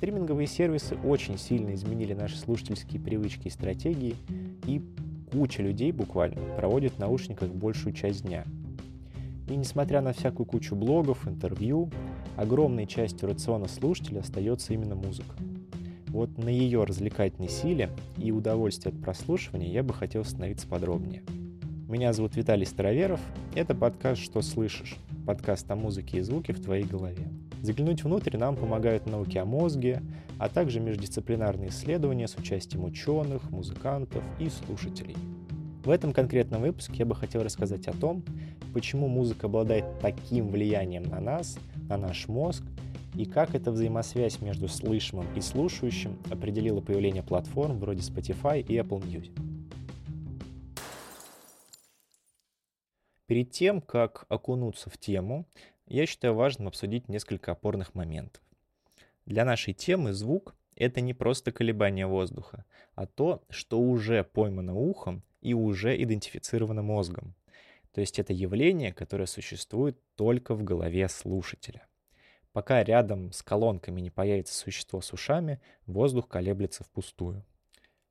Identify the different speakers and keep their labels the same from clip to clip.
Speaker 1: Стриминговые сервисы очень сильно изменили наши слушательские привычки и стратегии, и куча людей буквально проводит в наушниках большую часть дня. И несмотря на всякую кучу блогов, интервью, огромной частью рациона слушателя остается именно музыка. Вот на ее развлекательной силе и удовольствие от прослушивания я бы хотел остановиться подробнее. Меня зовут Виталий Староверов. Это подкаст «Что слышишь?» Подкаст о музыке и звуке в твоей голове. Заглянуть внутрь нам помогают науки о мозге, а также междисциплинарные исследования с участием ученых, музыкантов и слушателей. В этом конкретном выпуске я бы хотел рассказать о том, почему музыка обладает таким влиянием на нас, на наш мозг, и как эта взаимосвязь между слышимым и слушающим определила появление платформ вроде Spotify и Apple Music. Перед тем, как окунуться в тему, я считаю важным обсудить несколько опорных моментов. Для нашей темы звук — это не просто колебание воздуха, а то, что уже поймано ухом и уже идентифицировано мозгом. То есть это явление, которое существует только в голове слушателя. Пока рядом с колонками не появится существо с ушами, воздух колеблется впустую.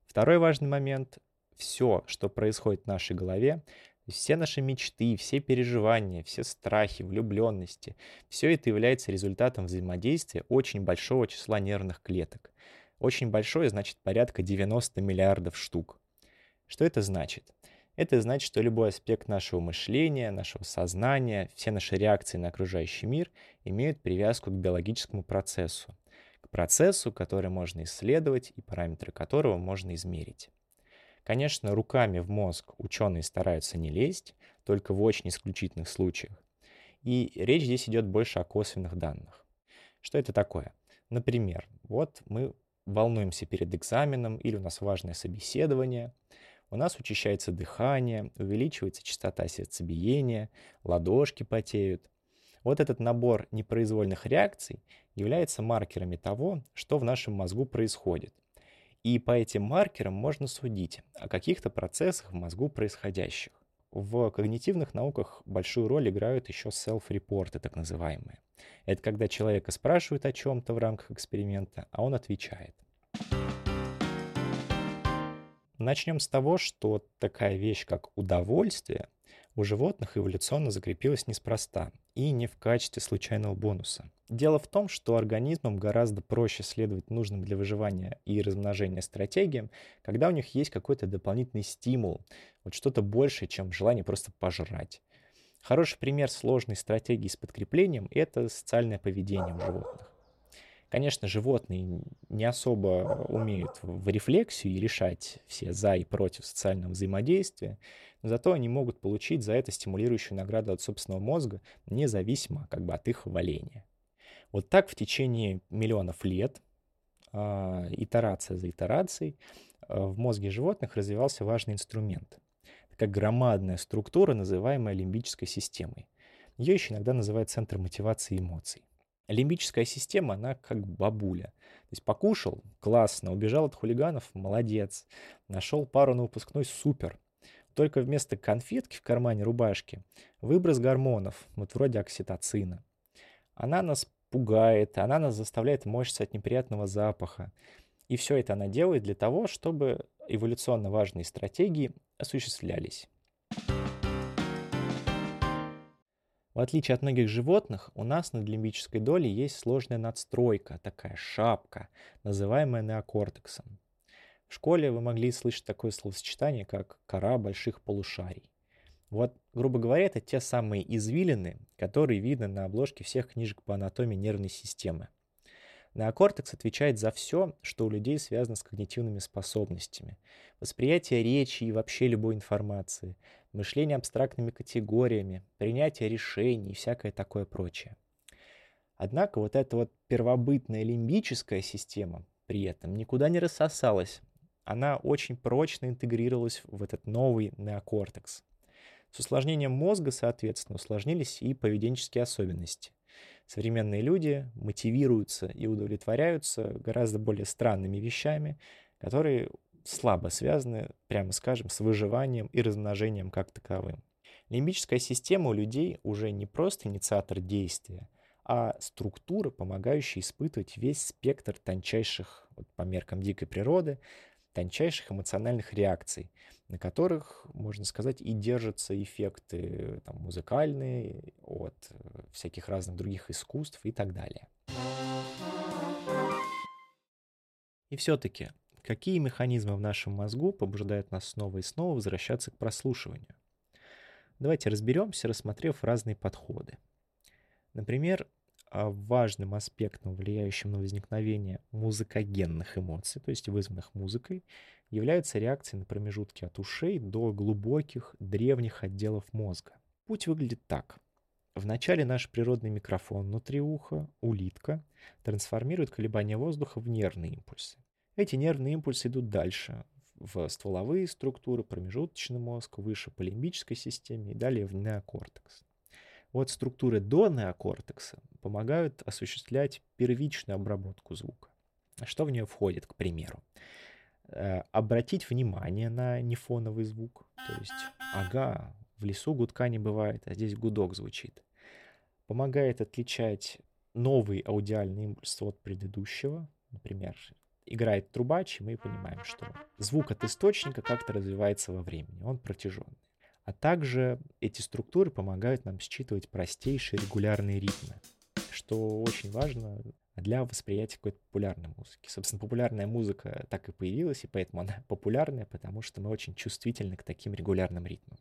Speaker 1: Второй важный момент — все, что происходит в нашей голове, все наши мечты, все переживания, все страхи, влюбленности, все это является результатом взаимодействия очень большого числа нервных клеток. Очень большое значит порядка 90 миллиардов штук. Что это значит? Это значит, что любой аспект нашего мышления, нашего сознания, все наши реакции на окружающий мир имеют привязку к биологическому процессу. К процессу, который можно исследовать и параметры которого можно измерить. Конечно, руками в мозг ученые стараются не лезть, только в очень исключительных случаях. И речь здесь идет больше о косвенных данных. Что это такое? Например, вот мы волнуемся перед экзаменом или у нас важное собеседование, у нас учащается дыхание, увеличивается частота сердцебиения, ладошки потеют. Вот этот набор непроизвольных реакций является маркерами того, что в нашем мозгу происходит – и по этим маркерам можно судить о каких-то процессах в мозгу происходящих. В когнитивных науках большую роль играют еще self-репорты, так называемые. Это когда человека спрашивают о чем-то в рамках эксперимента, а он отвечает. Начнем с того, что такая вещь, как удовольствие, у животных эволюционно закрепилась неспроста и не в качестве случайного бонуса. Дело в том, что организмам гораздо проще следовать нужным для выживания и размножения стратегиям, когда у них есть какой-то дополнительный стимул, вот что-то большее, чем желание просто пожрать. Хороший пример сложной стратегии с подкреплением – это социальное поведение у животных. Конечно, животные не особо умеют в рефлексию и решать все за и против социального взаимодействия, но зато они могут получить за это стимулирующую награду от собственного мозга, независимо как бы от их валения. Вот так в течение миллионов лет, э, итерация за итерацией, э, в мозге животных развивался важный инструмент. Такая громадная структура, называемая лимбической системой. Ее еще иногда называют центром мотивации эмоций. Лимбическая система, она как бабуля. То есть покушал, классно, убежал от хулиганов, молодец. Нашел пару на выпускной, супер. Только вместо конфетки в кармане рубашки выброс гормонов, вот вроде окситоцина. Она нас пугает, она нас заставляет морщиться от неприятного запаха. И все это она делает для того, чтобы эволюционно важные стратегии осуществлялись. В отличие от многих животных, у нас над лимбической долей есть сложная надстройка, такая шапка, называемая неокортексом. В школе вы могли слышать такое словосочетание, как «кора больших полушарий». Вот, грубо говоря, это те самые извилины, которые видны на обложке всех книжек по анатомии нервной системы. Неокортекс отвечает за все, что у людей связано с когнитивными способностями. Восприятие речи и вообще любой информации, мышление абстрактными категориями, принятие решений и всякое такое прочее. Однако вот эта вот первобытная лимбическая система при этом никуда не рассосалась. Она очень прочно интегрировалась в этот новый неокортекс. С усложнением мозга, соответственно, усложнились и поведенческие особенности. Современные люди мотивируются и удовлетворяются гораздо более странными вещами, которые слабо связаны, прямо скажем, с выживанием и размножением как таковым. Лимбическая система у людей уже не просто инициатор действия, а структура, помогающая испытывать весь спектр тончайших, вот по меркам дикой природы, тончайших эмоциональных реакций, на которых, можно сказать, и держатся эффекты там, музыкальные от э, всяких разных других искусств и так далее. И все-таки, какие механизмы в нашем мозгу побуждают нас снова и снова возвращаться к прослушиванию? Давайте разберемся, рассмотрев разные подходы. Например, а, важным аспектом, влияющим на возникновение музыкогенных эмоций, то есть вызванных музыкой, являются реакции на промежутки от ушей до глубоких древних отделов мозга. Путь выглядит так. Вначале наш природный микрофон внутри уха, улитка, трансформирует колебания воздуха в нервные импульсы. Эти нервные импульсы идут дальше, в стволовые структуры, промежуточный мозг, выше по лимбической системе и далее в неокортекс. Вот структуры до неокортекса помогают осуществлять первичную обработку звука. Что в нее входит, к примеру? Э, обратить внимание на нефоновый звук. То есть, ага, в лесу гудка не бывает, а здесь гудок звучит. Помогает отличать новый аудиальный импульс от предыдущего. Например, играет трубач, и мы понимаем, что звук от источника как-то развивается во времени, он протяженный. А также эти структуры помогают нам считывать простейшие регулярные ритмы, что очень важно для восприятия какой-то популярной музыки. Собственно, популярная музыка так и появилась, и поэтому она популярная, потому что мы очень чувствительны к таким регулярным ритмам.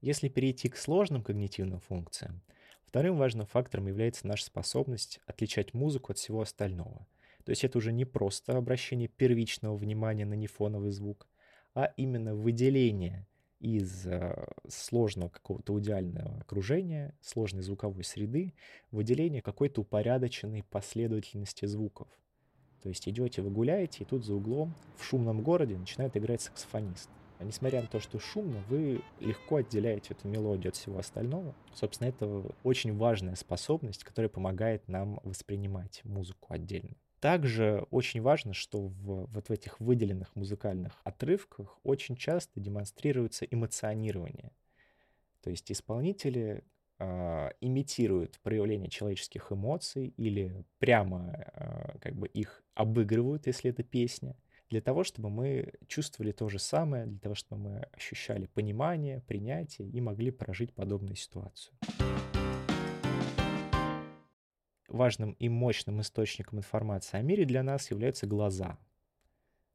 Speaker 1: Если перейти к сложным когнитивным функциям, вторым важным фактором является наша способность отличать музыку от всего остального. То есть это уже не просто обращение первичного внимания на нефоновый звук, а именно выделение из э, сложного какого-то аудиального окружения, сложной звуковой среды, выделение какой-то упорядоченной последовательности звуков. То есть идете, вы гуляете, и тут за углом в шумном городе начинает играть саксофонист. А несмотря на то, что шумно, вы легко отделяете эту мелодию от всего остального. Собственно, это очень важная способность, которая помогает нам воспринимать музыку отдельно. Также очень важно, что в, вот в этих выделенных музыкальных отрывках очень часто демонстрируется эмоционирование. То есть исполнители э, имитируют проявление человеческих эмоций или прямо э, как бы их обыгрывают, если это песня, для того, чтобы мы чувствовали то же самое, для того, чтобы мы ощущали понимание, принятие и могли прожить подобную ситуацию важным и мощным источником информации о мире для нас являются глаза.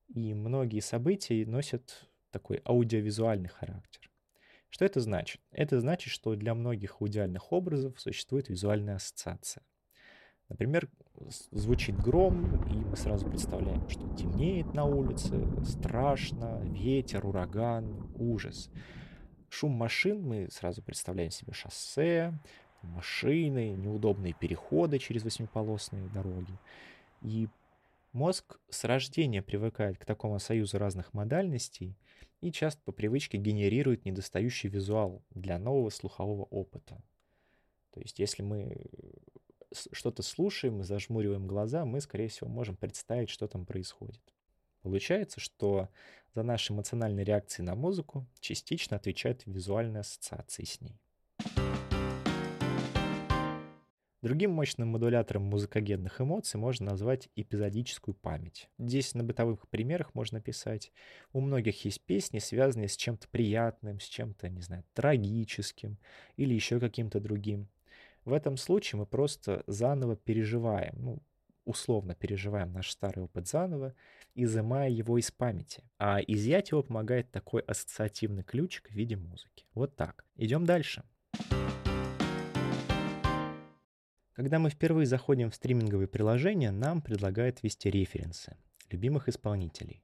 Speaker 1: И многие события носят такой аудиовизуальный характер. Что это значит? Это значит, что для многих аудиальных образов существует визуальная ассоциация. Например, звучит гром, и мы сразу представляем, что темнеет на улице, страшно, ветер, ураган, ужас. Шум машин мы сразу представляем себе шоссе, машины, неудобные переходы через восьмиполосные дороги. И мозг с рождения привыкает к такому союзу разных модальностей и часто по привычке генерирует недостающий визуал для нового слухового опыта. То есть если мы что-то слушаем и зажмуриваем глаза, мы, скорее всего, можем представить, что там происходит. Получается, что за наши эмоциональные реакции на музыку частично отвечают визуальные ассоциации с ней. Другим мощным модулятором музыкогенных эмоций можно назвать эпизодическую память. Здесь на бытовых примерах можно писать. У многих есть песни, связанные с чем-то приятным, с чем-то, не знаю, трагическим или еще каким-то другим. В этом случае мы просто заново переживаем, ну, условно переживаем наш старый опыт заново, изымая его из памяти. А изъять его помогает такой ассоциативный ключик в виде музыки. Вот так. Идем дальше. Когда мы впервые заходим в стриминговые приложения, нам предлагают ввести референсы любимых исполнителей.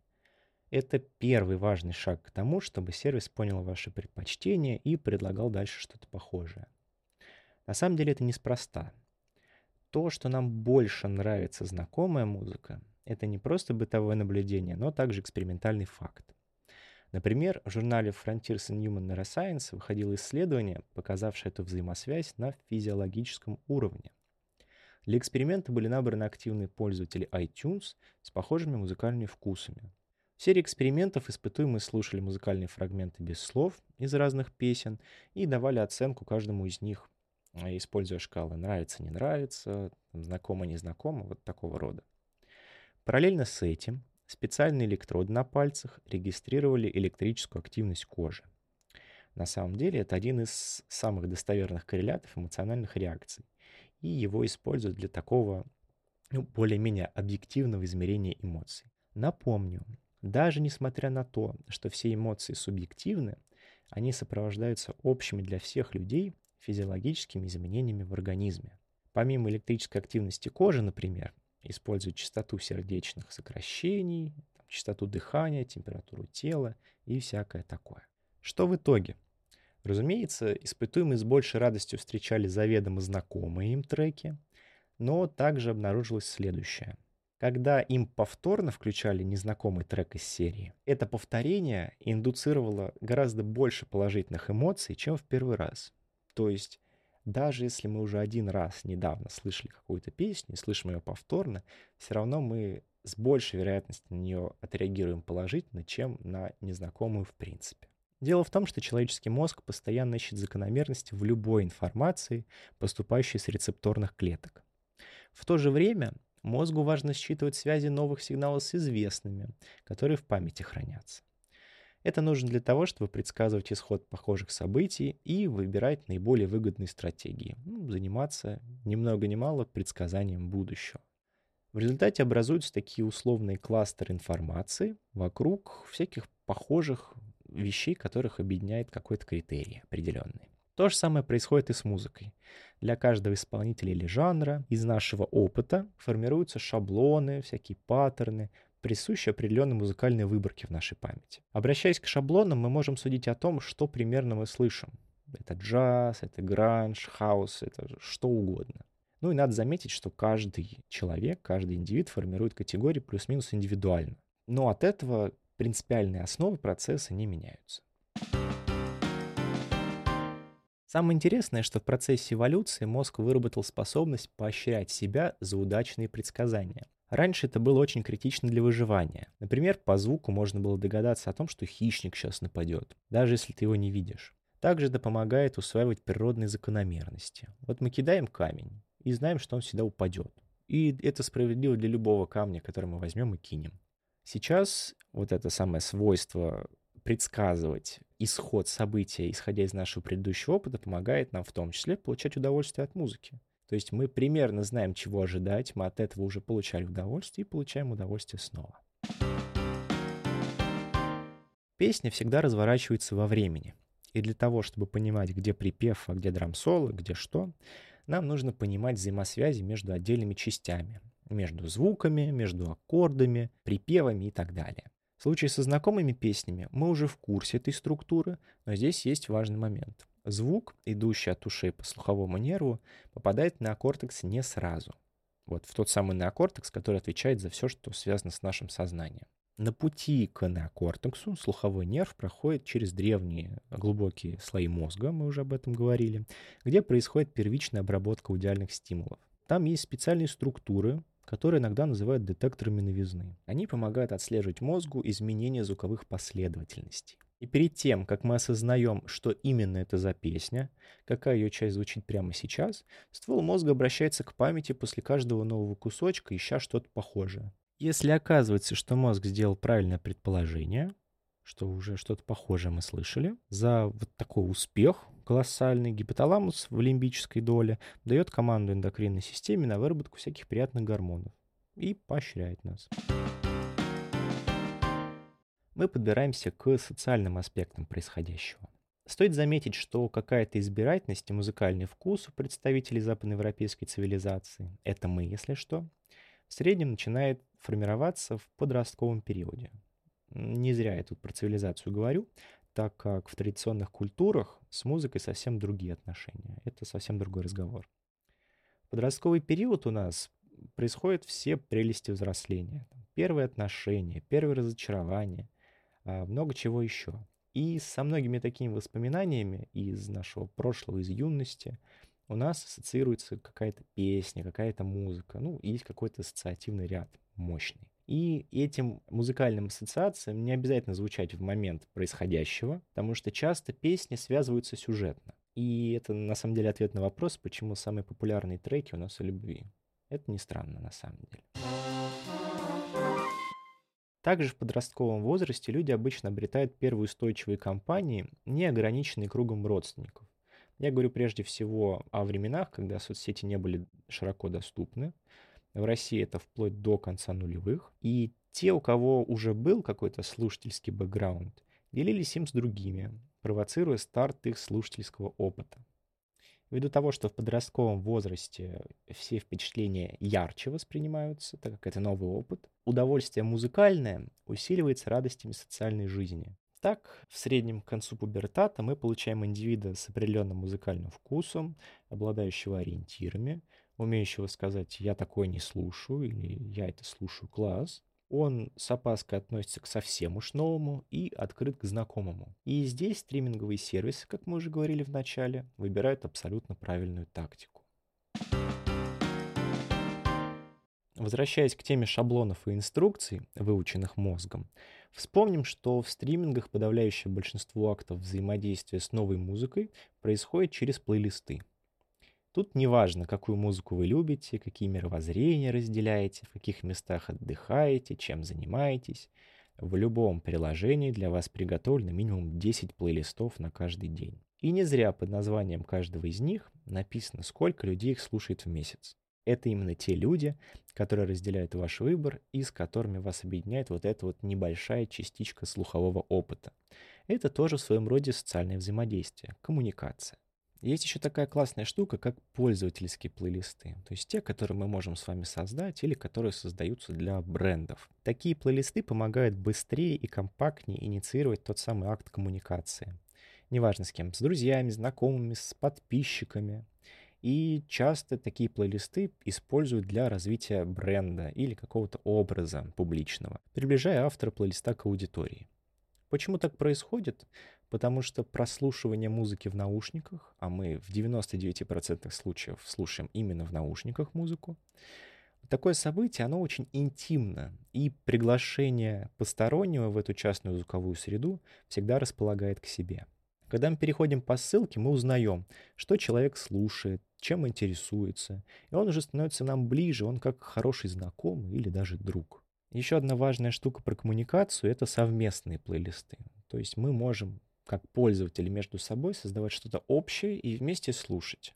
Speaker 1: Это первый важный шаг к тому, чтобы сервис понял ваши предпочтения и предлагал дальше что-то похожее. На самом деле это неспроста. То, что нам больше нравится знакомая музыка, это не просто бытовое наблюдение, но также экспериментальный факт. Например, в журнале Frontiers in Human Neuroscience выходило исследование, показавшее эту взаимосвязь на физиологическом уровне – для эксперимента были набраны активные пользователи iTunes с похожими музыкальными вкусами. В серии экспериментов испытуемые слушали музыкальные фрагменты без слов из разных песен и давали оценку каждому из них. Используя шкалы нравится, не нравится, знакомо, не знакомо, вот такого рода. Параллельно с этим специальные электроды на пальцах регистрировали электрическую активность кожи. На самом деле это один из самых достоверных коррелятов эмоциональных реакций, и его используют для такого ну, более-менее объективного измерения эмоций. Напомню, даже несмотря на то, что все эмоции субъективны, они сопровождаются общими для всех людей физиологическими изменениями в организме. Помимо электрической активности кожи, например, используют частоту сердечных сокращений, частоту дыхания, температуру тела и всякое такое. Что в итоге? Разумеется, испытуемые с большей радостью встречали заведомо знакомые им треки, но также обнаружилось следующее. Когда им повторно включали незнакомый трек из серии, это повторение индуцировало гораздо больше положительных эмоций, чем в первый раз. То есть даже если мы уже один раз недавно слышали какую-то песню и слышим ее повторно, все равно мы с большей вероятностью на нее отреагируем положительно, чем на незнакомую в принципе. Дело в том, что человеческий мозг постоянно ищет закономерности в любой информации, поступающей с рецепторных клеток. В то же время мозгу важно считывать связи новых сигналов с известными, которые в памяти хранятся. Это нужно для того, чтобы предсказывать исход похожих событий и выбирать наиболее выгодные стратегии, ну, заниматься ни много ни мало предсказанием будущего. В результате образуются такие условные кластеры информации вокруг всяких похожих вещей, которых объединяет какой-то критерий определенный. То же самое происходит и с музыкой. Для каждого исполнителя или жанра из нашего опыта формируются шаблоны, всякие паттерны, присущи определенной музыкальной выборке в нашей памяти. Обращаясь к шаблонам, мы можем судить о том, что примерно мы слышим. Это джаз, это гранж, хаус, это что угодно. Ну и надо заметить, что каждый человек, каждый индивид формирует категории плюс-минус индивидуально. Но от этого принципиальные основы процесса не меняются. Самое интересное, что в процессе эволюции мозг выработал способность поощрять себя за удачные предсказания. Раньше это было очень критично для выживания. Например, по звуку можно было догадаться о том, что хищник сейчас нападет, даже если ты его не видишь. Также это помогает усваивать природные закономерности. Вот мы кидаем камень и знаем, что он всегда упадет. И это справедливо для любого камня, который мы возьмем и кинем. Сейчас вот это самое свойство предсказывать исход события, исходя из нашего предыдущего опыта, помогает нам в том числе получать удовольствие от музыки. То есть мы примерно знаем, чего ожидать, мы от этого уже получали удовольствие и получаем удовольствие снова. Песня всегда разворачивается во времени. И для того, чтобы понимать, где припев, а где драм-соло, где что, нам нужно понимать взаимосвязи между отдельными частями, между звуками, между аккордами, припевами и так далее. В случае со знакомыми песнями мы уже в курсе этой структуры, но здесь есть важный момент. Звук, идущий от ушей по слуховому нерву, попадает на неокортекс не сразу. Вот в тот самый неокортекс, который отвечает за все, что связано с нашим сознанием. На пути к неокортексу слуховой нерв проходит через древние глубокие слои мозга, мы уже об этом говорили, где происходит первичная обработка аудиальных стимулов. Там есть специальные структуры, которые иногда называют детекторами новизны. Они помогают отслеживать мозгу изменения звуковых последовательностей. И перед тем, как мы осознаем, что именно это за песня, какая ее часть звучит прямо сейчас, ствол мозга обращается к памяти после каждого нового кусочка, ища что-то похожее. Если оказывается, что мозг сделал правильное предположение, что уже что-то похожее мы слышали, за вот такой успех колоссальный гипоталамус в лимбической доле дает команду эндокринной системе на выработку всяких приятных гормонов и поощряет нас мы подбираемся к социальным аспектам происходящего. Стоит заметить, что какая-то избирательность и музыкальный вкус у представителей западноевропейской цивилизации, это мы, если что, в среднем начинает формироваться в подростковом периоде. Не зря я тут про цивилизацию говорю, так как в традиционных культурах с музыкой совсем другие отношения. Это совсем другой разговор. В подростковый период у нас происходят все прелести взросления. Первые отношения, первые разочарования, много чего еще. И со многими такими воспоминаниями из нашего прошлого, из юности, у нас ассоциируется какая-то песня, какая-то музыка, ну, есть какой-то ассоциативный ряд мощный. И этим музыкальным ассоциациям не обязательно звучать в момент происходящего, потому что часто песни связываются сюжетно. И это на самом деле ответ на вопрос, почему самые популярные треки у нас о любви. Это не странно на самом деле. Также в подростковом возрасте люди обычно обретают первые устойчивые компании, не ограниченные кругом родственников. Я говорю прежде всего о временах, когда соцсети не были широко доступны. В России это вплоть до конца нулевых. И те, у кого уже был какой-то слушательский бэкграунд, делились им с другими, провоцируя старт их слушательского опыта. Ввиду того, что в подростковом возрасте все впечатления ярче воспринимаются, так как это новый опыт, удовольствие музыкальное усиливается радостями социальной жизни. Так, в среднем к концу пубертата мы получаем индивида с определенным музыкальным вкусом, обладающего ориентирами, умеющего сказать «я такое не слушаю» или «я это слушаю класс», он с опаской относится к совсем уж новому и открыт к знакомому. И здесь стриминговые сервисы, как мы уже говорили в начале, выбирают абсолютно правильную тактику. Возвращаясь к теме шаблонов и инструкций, выученных мозгом, вспомним, что в стримингах подавляющее большинство актов взаимодействия с новой музыкой происходит через плейлисты – Тут не важно, какую музыку вы любите, какие мировоззрения разделяете, в каких местах отдыхаете, чем занимаетесь. В любом приложении для вас приготовлено минимум 10 плейлистов на каждый день. И не зря под названием каждого из них написано, сколько людей их слушает в месяц. Это именно те люди, которые разделяют ваш выбор и с которыми вас объединяет вот эта вот небольшая частичка слухового опыта. Это тоже в своем роде социальное взаимодействие, коммуникация. Есть еще такая классная штука, как пользовательские плейлисты. То есть те, которые мы можем с вами создать или которые создаются для брендов. Такие плейлисты помогают быстрее и компактнее инициировать тот самый акт коммуникации. Неважно с кем, с друзьями, знакомыми, с подписчиками. И часто такие плейлисты используют для развития бренда или какого-то образа публичного, приближая автора плейлиста к аудитории. Почему так происходит? Потому что прослушивание музыки в наушниках, а мы в 99% случаев слушаем именно в наушниках музыку, такое событие, оно очень интимно, и приглашение постороннего в эту частную звуковую среду всегда располагает к себе. Когда мы переходим по ссылке, мы узнаем, что человек слушает, чем интересуется, и он уже становится нам ближе, он как хороший знакомый или даже друг. Еще одна важная штука про коммуникацию — это совместные плейлисты. То есть мы можем как пользователи между собой создавать что-то общее и вместе слушать.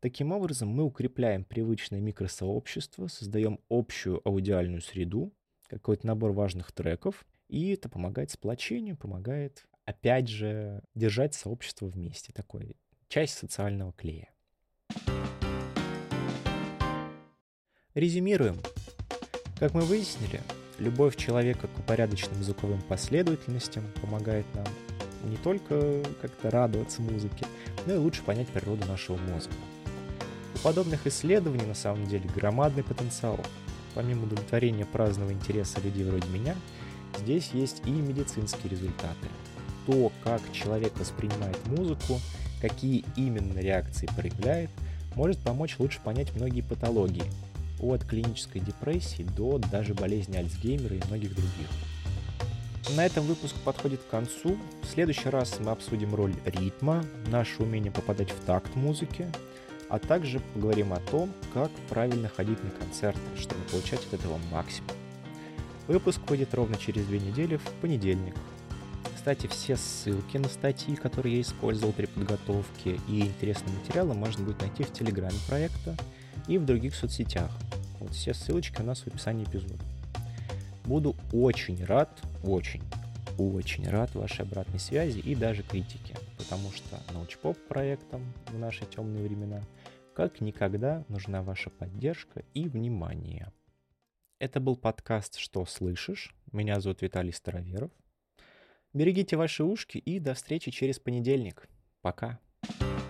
Speaker 1: Таким образом, мы укрепляем привычное микросообщество, создаем общую аудиальную среду, какой-то набор важных треков, и это помогает сплочению, помогает, опять же, держать сообщество вместе. Такой часть социального клея. Резюмируем. Как мы выяснили, любовь человека к упорядоченным звуковым последовательностям помогает нам не только как-то радоваться музыке, но и лучше понять природу нашего мозга. У подобных исследований на самом деле громадный потенциал. Помимо удовлетворения праздного интереса людей вроде меня, здесь есть и медицинские результаты. То, как человек воспринимает музыку, какие именно реакции проявляет, может помочь лучше понять многие патологии, от клинической депрессии до даже болезни Альцгеймера и многих других. На этом выпуск подходит к концу. В следующий раз мы обсудим роль ритма, наше умение попадать в такт музыки, а также поговорим о том, как правильно ходить на концерты, чтобы получать от этого максимум. Выпуск выйдет ровно через две недели в понедельник. Кстати, все ссылки на статьи, которые я использовал при подготовке и интересные материалы можно будет найти в телеграме проекта и в других соцсетях. Вот все ссылочки у нас в описании эпизода. Буду очень рад, очень, очень рад вашей обратной связи и даже критике, потому что научпоп проектам в наши темные времена как никогда нужна ваша поддержка и внимание. Это был подкаст «Что слышишь?». Меня зовут Виталий Староверов. Берегите ваши ушки и до встречи через понедельник. Пока. thank